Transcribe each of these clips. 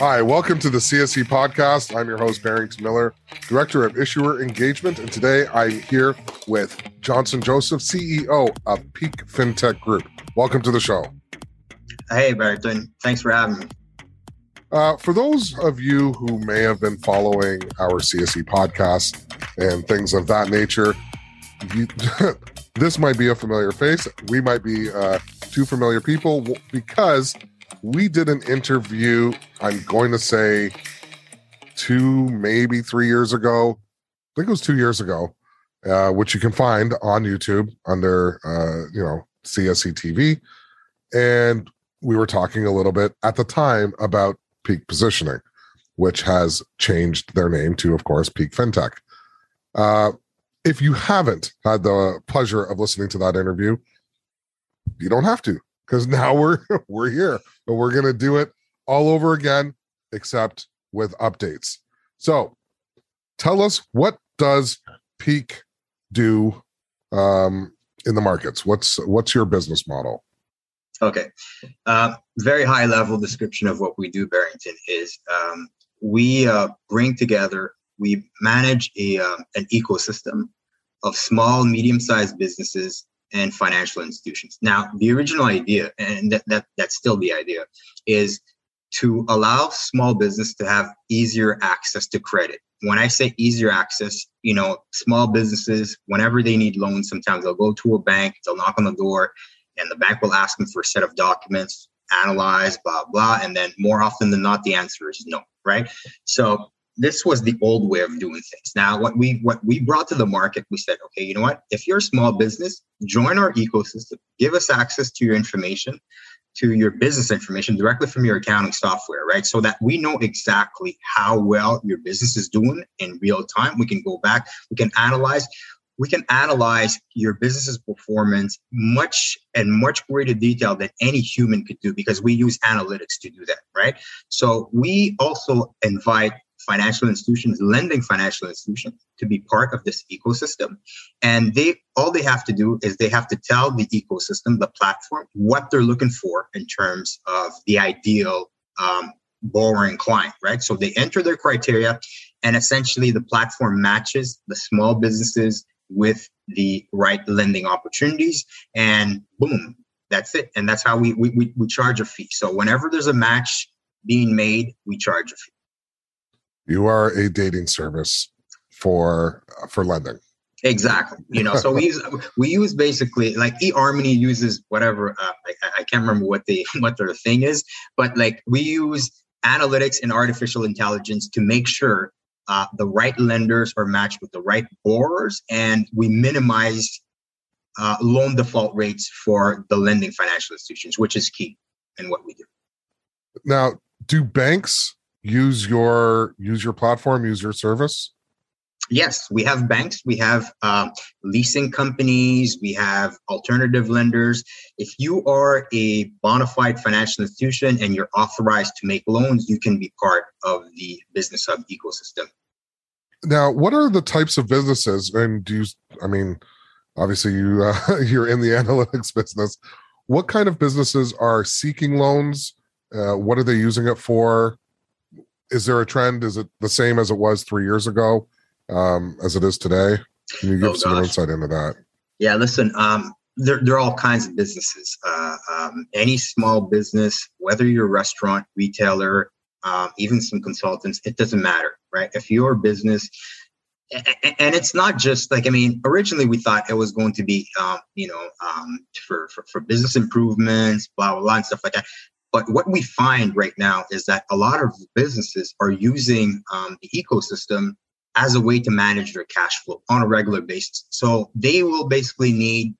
Hi, welcome to the CSE podcast. I'm your host, Barrington Miller, Director of Issuer Engagement, and today I'm here with Johnson Joseph, CEO of Peak FinTech Group. Welcome to the show. Hey, Barrington. Thanks for having me. Uh, for those of you who may have been following our CSE podcast and things of that nature, you, this might be a familiar face. We might be uh, two familiar people because we did an interview, I'm going to say two, maybe three years ago. I think it was two years ago, uh, which you can find on YouTube under, uh, you know, CSE TV. And we were talking a little bit at the time about peak positioning, which has changed their name to, of course, Peak FinTech. Uh, if you haven't had the pleasure of listening to that interview, you don't have to because now we're we're here but we're to do it all over again except with updates. So tell us what does peak do um, in the markets? What's what's your business model? Okay. Uh, very high level description of what we do barrington is um, we uh, bring together we manage a uh, an ecosystem of small medium sized businesses and financial institutions. Now, the original idea, and that, that that's still the idea, is to allow small business to have easier access to credit. When I say easier access, you know, small businesses, whenever they need loans, sometimes they'll go to a bank, they'll knock on the door, and the bank will ask them for a set of documents, analyze, blah, blah. And then more often than not, the answer is no, right? So this was the old way of doing things. Now, what we what we brought to the market, we said, okay, you know what? If you're a small business, join our ecosystem. Give us access to your information, to your business information directly from your accounting software, right? So that we know exactly how well your business is doing in real time. We can go back, we can analyze, we can analyze your business's performance much and much greater detail than any human could do because we use analytics to do that, right? So we also invite financial institutions, lending financial institutions to be part of this ecosystem. And they all they have to do is they have to tell the ecosystem, the platform, what they're looking for in terms of the ideal um, borrowing client, right? So they enter their criteria, and essentially the platform matches the small businesses with the right lending opportunities, and boom, that's it. And that's how we we, we charge a fee. So whenever there's a match being made, we charge a fee. You are a dating service for for lending. Exactly. You know, so we use we use basically like eHarmony uses whatever uh, I, I can't remember what the what their thing is, but like we use analytics and artificial intelligence to make sure uh, the right lenders are matched with the right borrowers, and we minimize uh, loan default rates for the lending financial institutions, which is key in what we do. Now, do banks use your use your platform, use your service? Yes, we have banks, we have uh, leasing companies, we have alternative lenders. If you are a bona fide financial institution and you're authorized to make loans, you can be part of the Business Hub ecosystem. Now, what are the types of businesses? And do you, I mean, obviously you uh, you're in the analytics business. What kind of businesses are seeking loans? Uh, what are they using it for? Is there a trend? Is it the same as it was three years ago, um, as it is today? Can you give oh, some insight into that? Yeah, listen, um, there, there are all kinds of businesses. Uh, um, any small business, whether you're a restaurant, retailer, um, even some consultants, it doesn't matter, right? If your business, and it's not just like I mean, originally we thought it was going to be, um, you know, um, for, for for business improvements, blah blah blah, and stuff like that. But what we find right now is that a lot of businesses are using um, the ecosystem as a way to manage their cash flow on a regular basis. So they will basically need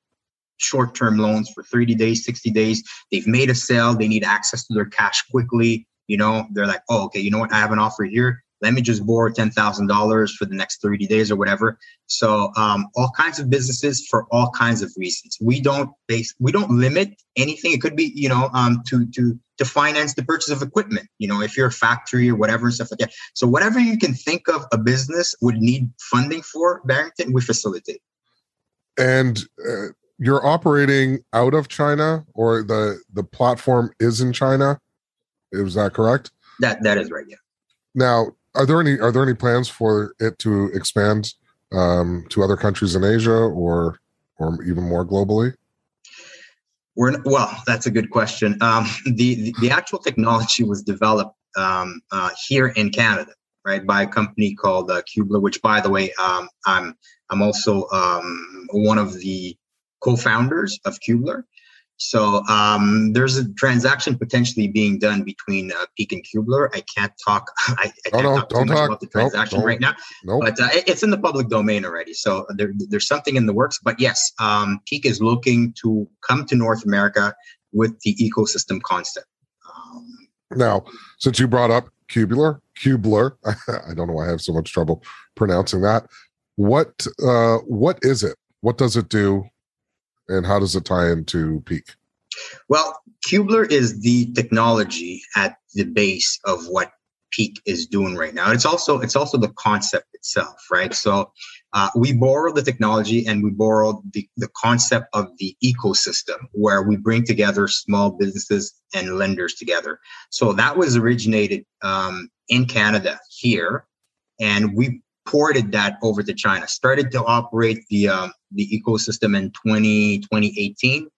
short term loans for 30 days, 60 days. They've made a sale, they need access to their cash quickly. You know, they're like, oh, okay, you know what? I have an offer here let me just borrow $10,000 for the next 30 days or whatever. So um, all kinds of businesses for all kinds of reasons. We don't base, we don't limit anything. It could be, you know, um, to, to, to finance the purchase of equipment, you know, if you're a factory or whatever and stuff like that. So whatever you can think of a business would need funding for Barrington, we facilitate. And uh, you're operating out of China or the, the platform is in China? Is that correct? That that is right. Yeah. Now, are there any are there any plans for it to expand um, to other countries in Asia or or even more globally? We're well. That's a good question. Um, the, the, the actual technology was developed um, uh, here in Canada, right, by a company called uh. Which, by the way, um, I'm I'm also um, one of the co-founders of Cubeler. So um, there's a transaction potentially being done between uh, Peak and Cubeler. I can't talk. I, I can't no, talk too much talk. about the transaction nope, right now, nope. but uh, it's in the public domain already. So there, there's something in the works. But yes, um, Peak is looking to come to North America with the ecosystem concept. Um, now, since you brought up Cubeler, Cubeler, I don't know why I have so much trouble pronouncing that. What uh, what is it? What does it do? And how does it tie into Peak? Well, Cubeler is the technology at the base of what Peak is doing right now. It's also it's also the concept itself, right? So uh, we borrowed the technology and we borrowed the, the concept of the ecosystem where we bring together small businesses and lenders together. So that was originated um, in Canada here, and we ported that over to China. Started to operate the um, the ecosystem in 20, 2018.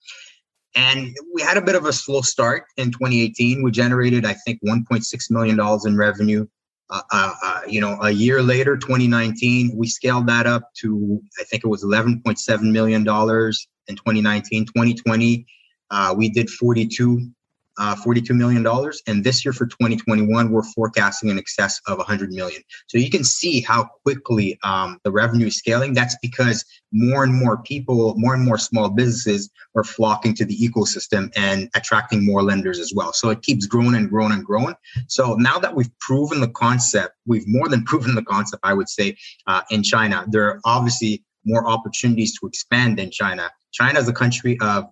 And we had a bit of a slow start in 2018. We generated, I think, 1.6 million dollars in revenue. Uh, uh, uh, you know, a year later, 2019, we scaled that up to I think it was 11.7 million dollars in 2019. 2020, uh, we did 42 uh, $42 million. And this year for 2021, we're forecasting in excess of 100 million. So you can see how quickly um, the revenue is scaling. That's because more and more people, more and more small businesses are flocking to the ecosystem and attracting more lenders as well. So it keeps growing and growing and growing. So now that we've proven the concept, we've more than proven the concept, I would say, uh, in China. There are obviously more opportunities to expand in China. China is a country of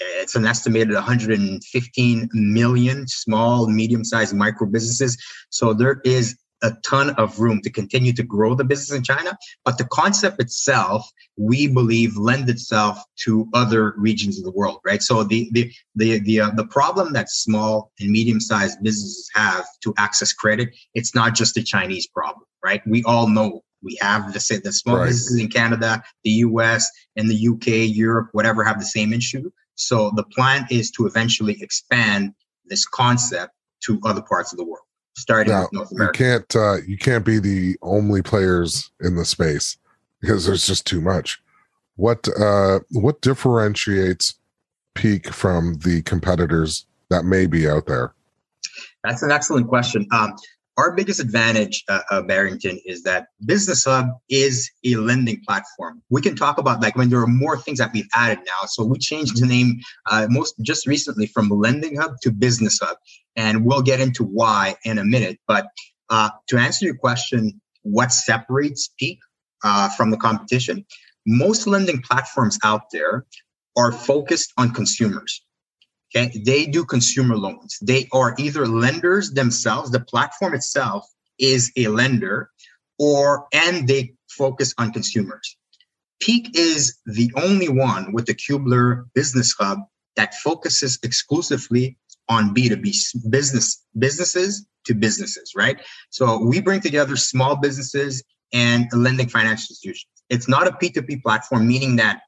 it's an estimated 115 million small, medium sized micro businesses. So there is a ton of room to continue to grow the business in China. But the concept itself, we believe, lend itself to other regions of the world, right? So the the the the, uh, the problem that small and medium sized businesses have to access credit, it's not just a Chinese problem, right? We all know we have the the small right. businesses in Canada, the U.S., and the U.K., Europe, whatever, have the same issue. So the plan is to eventually expand this concept to other parts of the world, starting now, with North America. You can't uh, you can't be the only players in the space because there's just too much. What uh, what differentiates Peak from the competitors that may be out there? That's an excellent question. Um, our biggest advantage uh, of Barrington is that Business Hub is a lending platform. We can talk about like when there are more things that we've added now. So we changed the name uh, most just recently from Lending Hub to Business Hub, and we'll get into why in a minute. But uh, to answer your question, what separates Peak uh, from the competition? Most lending platforms out there are focused on consumers. Okay, they do consumer loans. They are either lenders themselves. The platform itself is a lender, or and they focus on consumers. Peak is the only one with the Cubeler Business Hub that focuses exclusively on B2B business businesses to businesses, right? So we bring together small businesses and lending financial institutions. It's not a P2P platform, meaning that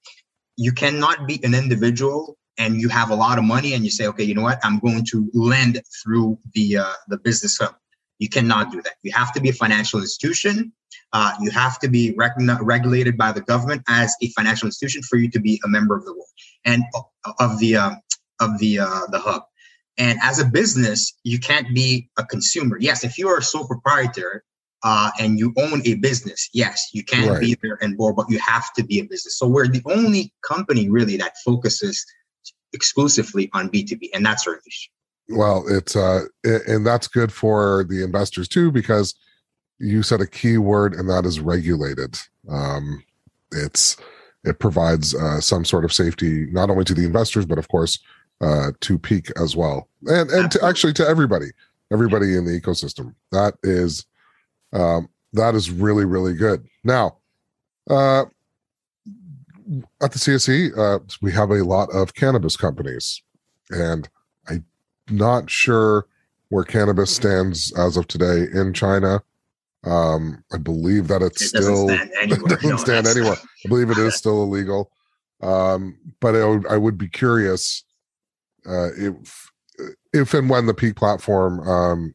you cannot be an individual and you have a lot of money and you say, okay, you know what? I'm going to lend through the uh, the business hub. You cannot do that. You have to be a financial institution. Uh, you have to be rec- regulated by the government as a financial institution for you to be a member of the world and of the uh, of the uh, the hub. And as a business, you can't be a consumer. Yes, if you are a sole proprietor uh, and you own a business, yes, you can right. be there and board, but you have to be a business. So we're the only company really that focuses exclusively on B2B, and that's our niche. Well, it's uh, and that's good for the investors too because you said a key word, and that is regulated. Um, it's it provides uh, some sort of safety not only to the investors but of course uh, to Peak as well, and and to actually to everybody, everybody in the ecosystem. That is um, that is really really good. Now, uh, at the CSE, uh, we have a lot of cannabis companies, and I'm not sure where cannabis stands as of today in China. Um, I believe that it's It still doesn't stand anywhere. doesn't No, stand anywhere. I believe it is still illegal. Um, but I would, I would be curious uh, if if and when the peak platform um,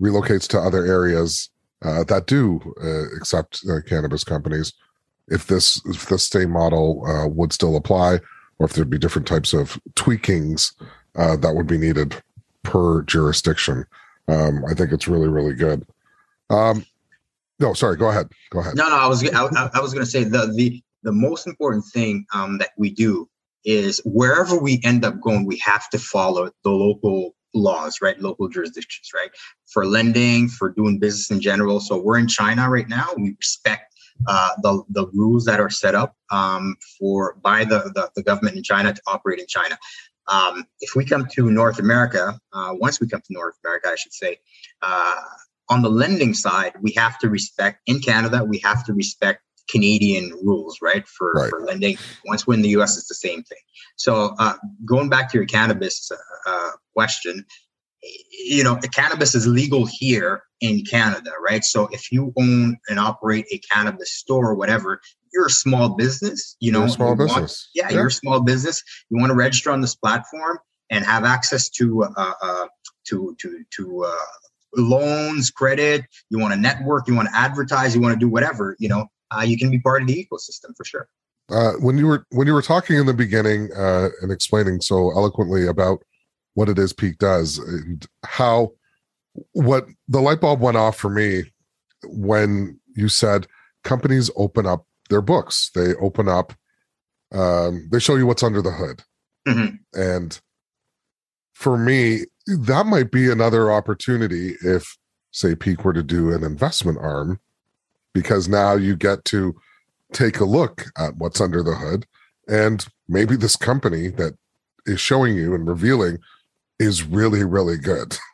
relocates to other areas uh, that do uh, accept uh, cannabis companies, if this if the same model uh, would still apply, or if there'd be different types of tweakings uh, that would be needed per jurisdiction. Um, I think it's really really good. Um, no, sorry. Go ahead. Go ahead. No, no, I was I- I was going to say the the the most important thing um, that we do is wherever we end up going, we have to follow the local laws, right? Local jurisdictions, right? For lending, for doing business in general. So we're in China right now. We respect uh, the the rules that are set up um, for by the, the the government in China to operate in China. Um, if we come to North America, uh, once we come to North America, I should say, uh, on the lending side, we have to respect in Canada, we have to respect Canadian rules, right? For, Right. for lending. Once we're in the US, it's the same thing. So uh, going back to your cannabis uh, uh, question, you know, cannabis is legal here in Canada, right? So if you own and operate a cannabis store or whatever, you're a small business, you know, You're a small you want- business. yeah, you're a small business. You want to register on this platform and have access to uh, uh, to to to uh, loans, credit. You want to network. You want to advertise. You want to do whatever. You know, uh, you can be part of the ecosystem for sure. uh, when you were when you were talking in the beginning uh, and explaining so eloquently about what it is Peak does and how what the light bulb went off for me when you said companies open up their books, they open up, um, they show you what's under the hood, Mhm. and for me that might be another opportunity if say Peak were to do an investment arm because now you get to take a look at what's under the hood and maybe this company that is showing you and revealing is really really good.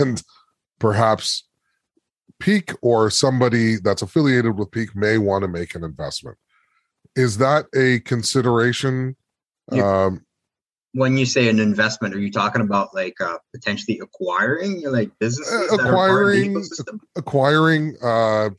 And perhaps peak or somebody that's affiliated with peak may want to make an investment. Is that a consideration? Yeah. um When you say an investment, are you talking about like uh, potentially acquiring like businesses that are part of the acquiring- acquiring uh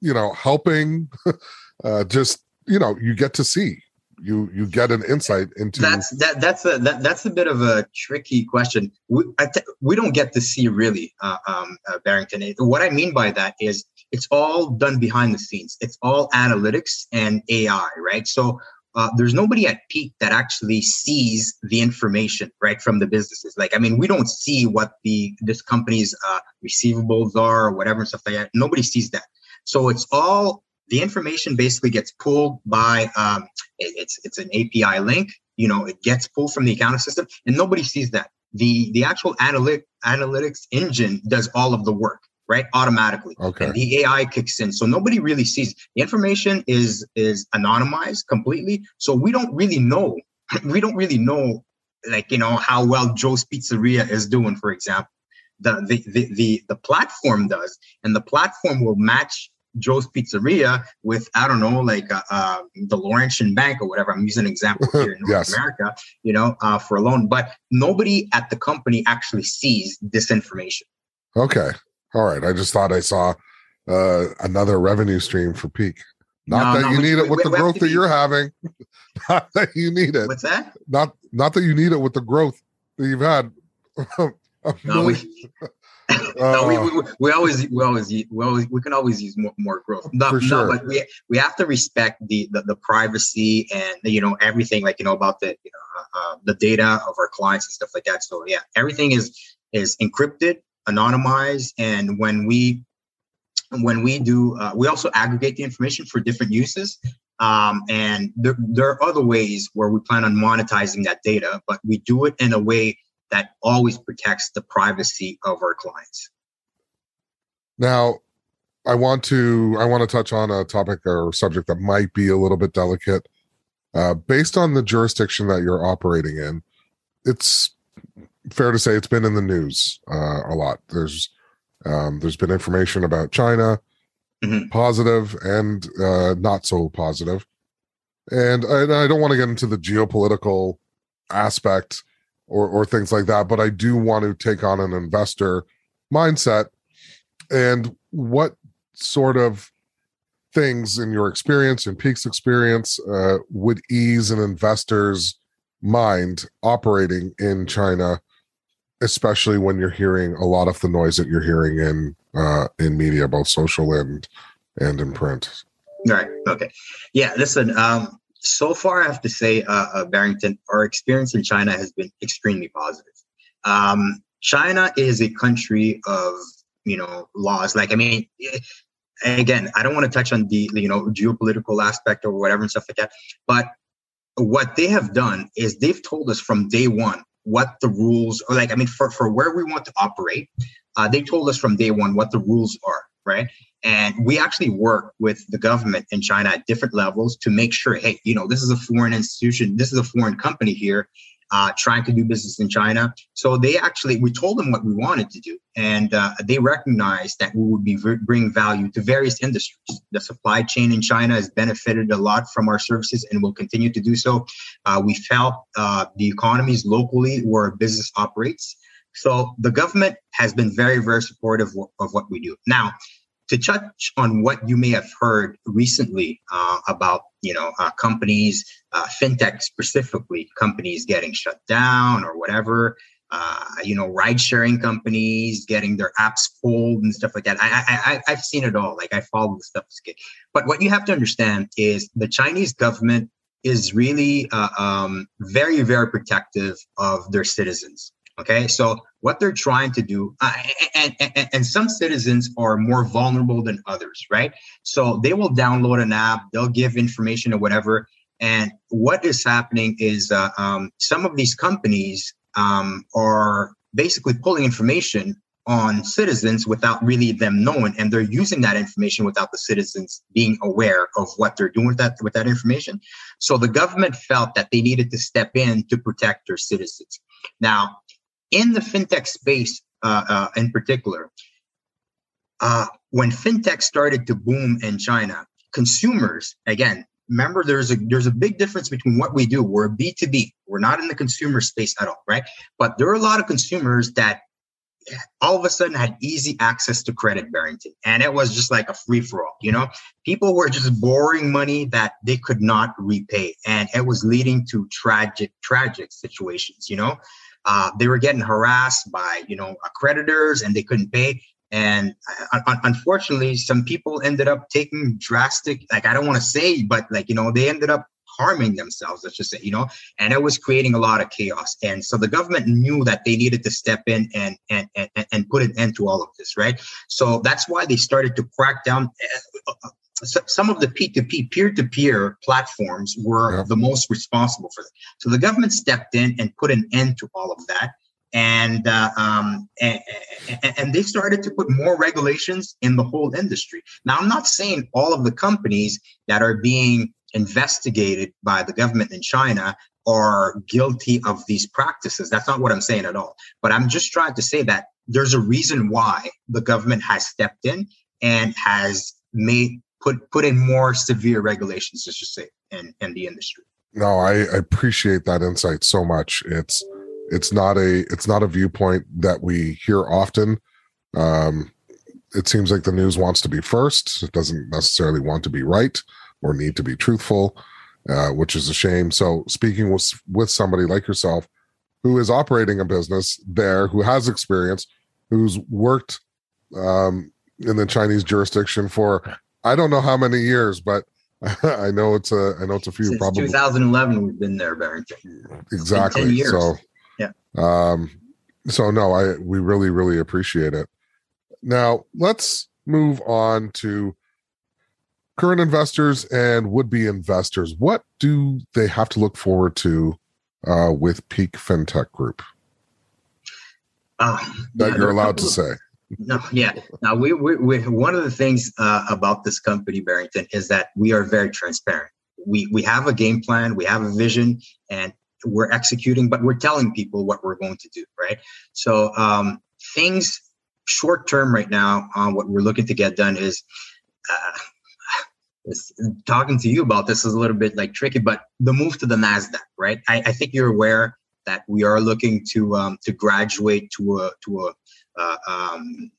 you know helping uh just you know you get to see you you get an insight into That's that. That's a that, that's a bit of a tricky question. We th- we don't get to see really, uh, um, uh, Barrington. It- What I mean by that is it's all done behind the scenes. It's all analytics and AI, right? So uh, there's nobody at peak that actually sees the information right from the businesses. Like I mean, we don't see what the this company's uh, receivables are or whatever and stuff like that. Nobody sees that. So it's all the information basically gets pulled by um, it- it's it's an API link. You know, it gets pulled from the accounting system, and nobody sees that. the The actual analytic analytics engine does all of the work, right, automatically. okay And the AI kicks in, so nobody really sees the information is is anonymized completely. So we don't really know. We don't really know, like you know, how well Joe's Pizzeria is doing, for example. The the the the, the platform does, and the platform will match Joe's Pizzeria with I don't know, like uh, uh, the Laurentian Bank or whatever. I'm using an example here in North Yes. America, you know, uh, for a loan. But nobody at the company actually sees this information. okay all right i just thought i saw uh another revenue stream for peak not No, that no, you need we- it with we- the we growth that be- you're having not that you need it What's that? not not that you need it with the growth that you've had No, we, no, we, Uh, we, we always we always we always we can always use more, more growth. No, For sure. no, but we we have to respect the, the the privacy and you know everything like you know about the you know uh, uh, the data of our clients and stuff like that. So yeah, everything is is encrypted, anonymized, and when we when we do uh, we also aggregate the information for different uses. Um, and there, there are other ways where we plan on monetizing that data, but we do it in a way that always protects the privacy of our clients. Now, I want to I want to touch on a topic or subject that might be a little bit delicate. Uh, based on the jurisdiction that you're operating in, it's fair to say it's been in the news uh, a lot. There's um, there's been information about China, Mhm. positive and uh, not so positive, and I, I don't want to get into the geopolitical aspect or or things like that. But I do want to take on an investor mindset. And what sort of things in your experience and Peak's experience uh, would ease an investor's mind operating in China, especially when you're hearing a lot of the noise that you're hearing in uh, in media, both social and and in print. Right. Okay. Yeah. Listen. Um, so far, I have to say, uh, uh, Barrington, our experience in China has been extremely positive. Um, China is a country of you know laws. Like, I mean, again, I don't want to touch on the you know geopolitical aspect or whatever and stuff like that, but what they have done is they've told us from day one what the rules are like i mean for, for where we want to operate uh, they told us from day one what the rules are right and we actually work with the government in china at different levels to make sure hey you know this is a foreign institution this is a foreign company here uh, trying to do business in China. So they actually, we told them what we wanted to do, and uh, they recognized that we would be bring value to various industries. The supply chain in China has benefited a lot from our services and will continue to do so. Uh, we felt uh, the economies locally where business operates. So the government has been very, very supportive of what we do. Now, to touch on what you may have heard recently uh, about you know uh, companies uh, fintech specifically companies getting shut down or whatever uh, you know ride sharing companies getting their apps pulled and stuff like that. I, I, i've seen it all. Like i follow the stuff. But what you have to understand is the chinese government is really uh, um, very very protective of their citizens Okay, so what they're trying to do, uh, and, and, and some citizens are more vulnerable than others, right? So they will download an app, they'll give information or whatever. And what is happening is uh, um, some of these companies um, are basically pulling information on citizens without really them knowing and they're using that information without the citizens being aware of what they're doing with that with that information so the government felt that they needed to step in to protect their citizens now in the fintech space uh, uh, in particular, uh, when fintech started to boom in China, consumers again remember there's a there's a big difference between what we do. We're B2B. We're not in the consumer space at all, right? But there are a lot of consumers that all of a sudden had easy access to credit Barrington. And it was just like a free for all, you know? People were just borrowing money that they could not repay. And it was leading to tragic, tragic situations, you know? Uh, they were getting harassed by you know creditors and they couldn't pay. And uh, unfortunately, some people ended up taking drastic, like I don't want to say, but like you know, they ended up harming themselves. Let's just say, you know, and it was creating a lot of chaos. And so the government knew that they needed to step in and and and, and put an end to all of this, right? So that's why they started to crack down uh, some of the P2P peer-to-peer platforms were yeah. the most responsible for that. So the government stepped in and put an end to all of that. And, uh, um, and, and they started to put more regulations in the whole industry. Now, I'm not saying all of the companies that are being investigated by the government in China are guilty of these practices. That's not what I'm saying at all. But I'm just trying to say that there's a reason why the government has stepped in and has made put put in more severe regulations, just say, in, in the industry. No, I, I appreciate that insight so much. It's it's not a it's not a viewpoint that we hear often. Um, it seems like the news wants to be first. It doesn't necessarily want to be right or need to be truthful, uh, which is a shame. So, speaking with with somebody like yourself, who is operating a business there, who has experience, who's worked um, in the Chinese jurisdiction for I don't know how many years, but I know it's a I know it's a few. Since probably 2011, we've been there, Barrington. Exactly. So yeah. Um. So no, I we really really appreciate it. Now let's move on to current investors and would-be investors. What do they have to look forward to uh, with Peak FinTech Group? Um, that yeah, you're allowed to say no, yeah. Now we, we, we one of the things uh, about this company, Barrington, is that we are very transparent. We we have a game plan, we have a vision, and we're executing, but we're telling people what we're going to do, right? So um, things short term right now, uh, what we're looking to get done is. Uh, talking to you about this is a little bit like tricky, but the move to the Nasdaq, right? I, I think you're aware that we are looking to um, to graduate to a to a um,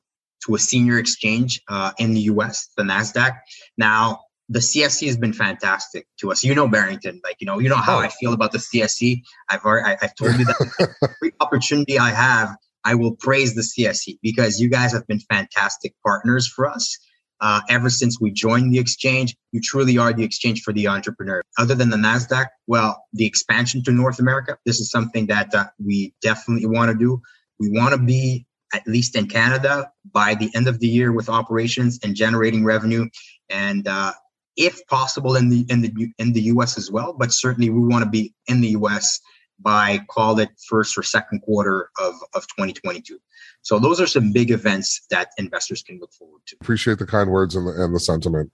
to a senior exchange uh, in the U.S., the Nasdaq. Now, the CSE has been fantastic to us. You know, Barrington, like you know, you know how I feel about the CSE. I've already, I, have told you that every opportunity I have, I will praise the CSE because you guys have been fantastic partners for us. Uh, ever since we joined the exchange, you truly are the exchange for the entrepreneur. Other than the NASDAQ, well, the expansion to North America, this is something that uh, we definitely want to do. We want to be at least in Canada by the end of the year with operations and generating revenue. And uh, if possible in the in the in the US as well, but certainly we want to be in the US by call it first or second quarter of, of 2022. So those are some big events that investors can look forward to. Appreciate the kind words and the, and the sentiment.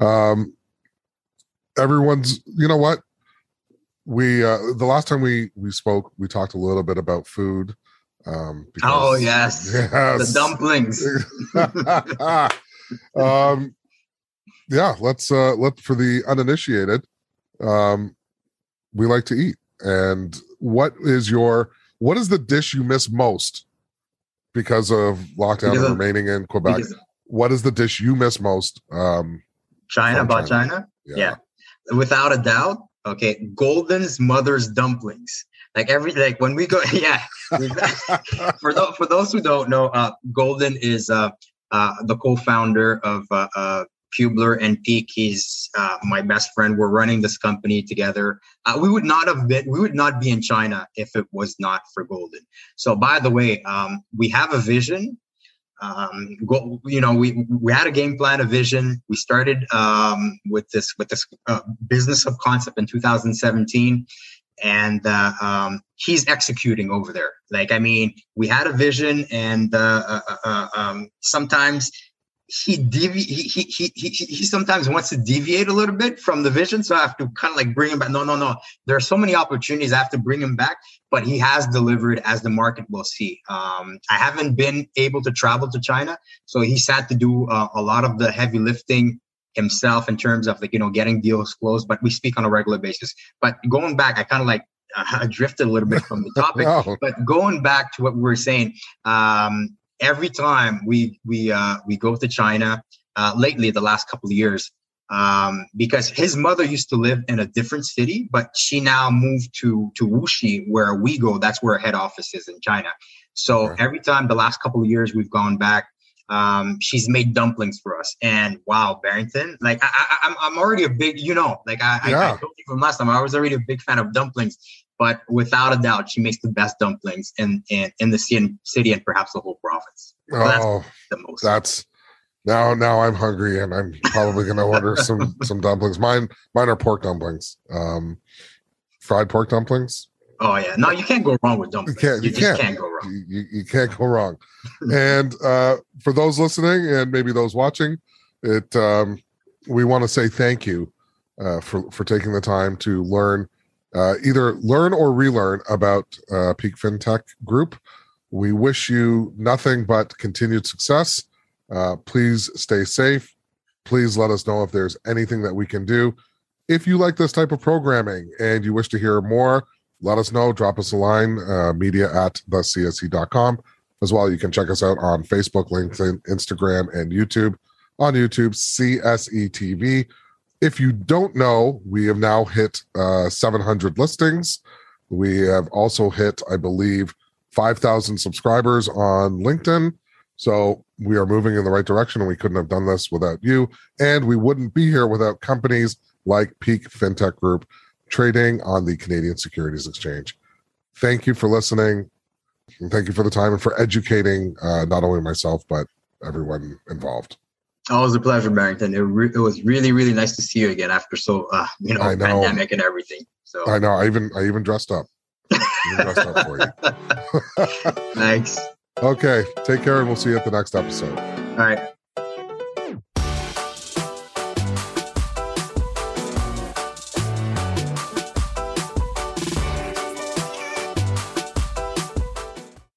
Um, everyone's, you know what? We uh, the last time we we spoke, we talked a little bit about food. Um, because, oh yes, yes, the dumplings. um, yeah, let's uh, let for the uninitiated. Um, we like to eat, and what is your what is the dish you miss most because of lockdown because of, remaining in Quebec? What is the dish you miss most? Um, China, about China. China? Yeah. yeah, without a doubt. Okay, Golden's mother's dumplings. Like every like when we go, yeah. for those for those who don't know, uh, Golden is uh, uh, the co-founder of uh, uh, Cubeler and Peak. He's uh, my best friend. We're running this company together. Uh, we would not have been, we would not be in China if it was not for Golden. So, by the way, um, we have a vision. Um, go, you know, we we had a game plan, a vision. We started um, with this with this uh, business of concept in 2017, and uh, um, he's executing over there. Like, I mean, we had a vision, and uh, uh, uh um, sometimes he devi- he, he, he, he, he sometimes wants to deviate a little bit from the vision. So I have to kind of like bring him back. No, no, no. There are so many opportunities. I have to bring him back, but he has delivered as the market will see. Um, I haven't been able to travel to China. So he's had to do uh, a lot of the heavy lifting himself in terms of like, you know, getting deals closed, but we speak on a regular basis. But going back, I kind of like uh, drifted a little bit from the topic, no. but going back to what we were saying, um, every time we we uh, we go to China uh, lately, the last couple of years, um, because his mother used to live in a different city, but she now moved to to Wuxi, where we go. That's where our head office is in China. So okay. every time the last couple of years we've gone back, um, she's made dumplings for us. And wow, Barrington, like I, I, I'm I'm already a big, you know, like I, yeah. I, I told you from last time, I was already a big fan of dumplings but without a doubt, she makes the best dumplings in in, in the city and perhaps the whole province. So oh, that's, the most that's now now I'm hungry and I'm probably going to order some some dumplings. Mine mine are pork dumplings, um, fried pork dumplings. Oh yeah, no, you can't go wrong with dumplings. You, can't, you, you can't. can't. go wrong. You, you can't go wrong. and uh, for those listening and maybe those watching, it um, we want to say thank you uh, for for taking the time to learn uh, either learn or relearn about uh, Peak FinTech Group. We wish you nothing but continued success. Uh, please stay safe. Please let us know if there's anything that we can do. If you like this type of programming and you wish to hear more, let us know. Drop us a line, uh, media at thecse.com. As well, you can check us out on Facebook, LinkedIn, Instagram, and YouTube. On YouTube, CSE TV. If you don't know, we have now hit uh, 700 listings. We have also hit, I believe, 5,000 subscribers on LinkedIn. So we are moving in the right direction, and we couldn't have done this without you. And we wouldn't be here without companies like Peak FinTech Group trading on the Canadian Securities Exchange. Thank you for listening. And thank you for the time and for educating uh, not only myself, but everyone involved. Always a pleasure, Barrington. It, re- it was really, really nice to see you again after so, uh, you know, know, pandemic and everything. So I know. I even I even dressed up. Even dressed up for you. Thanks. Okay. Take care, and we'll see you at the next episode. All right.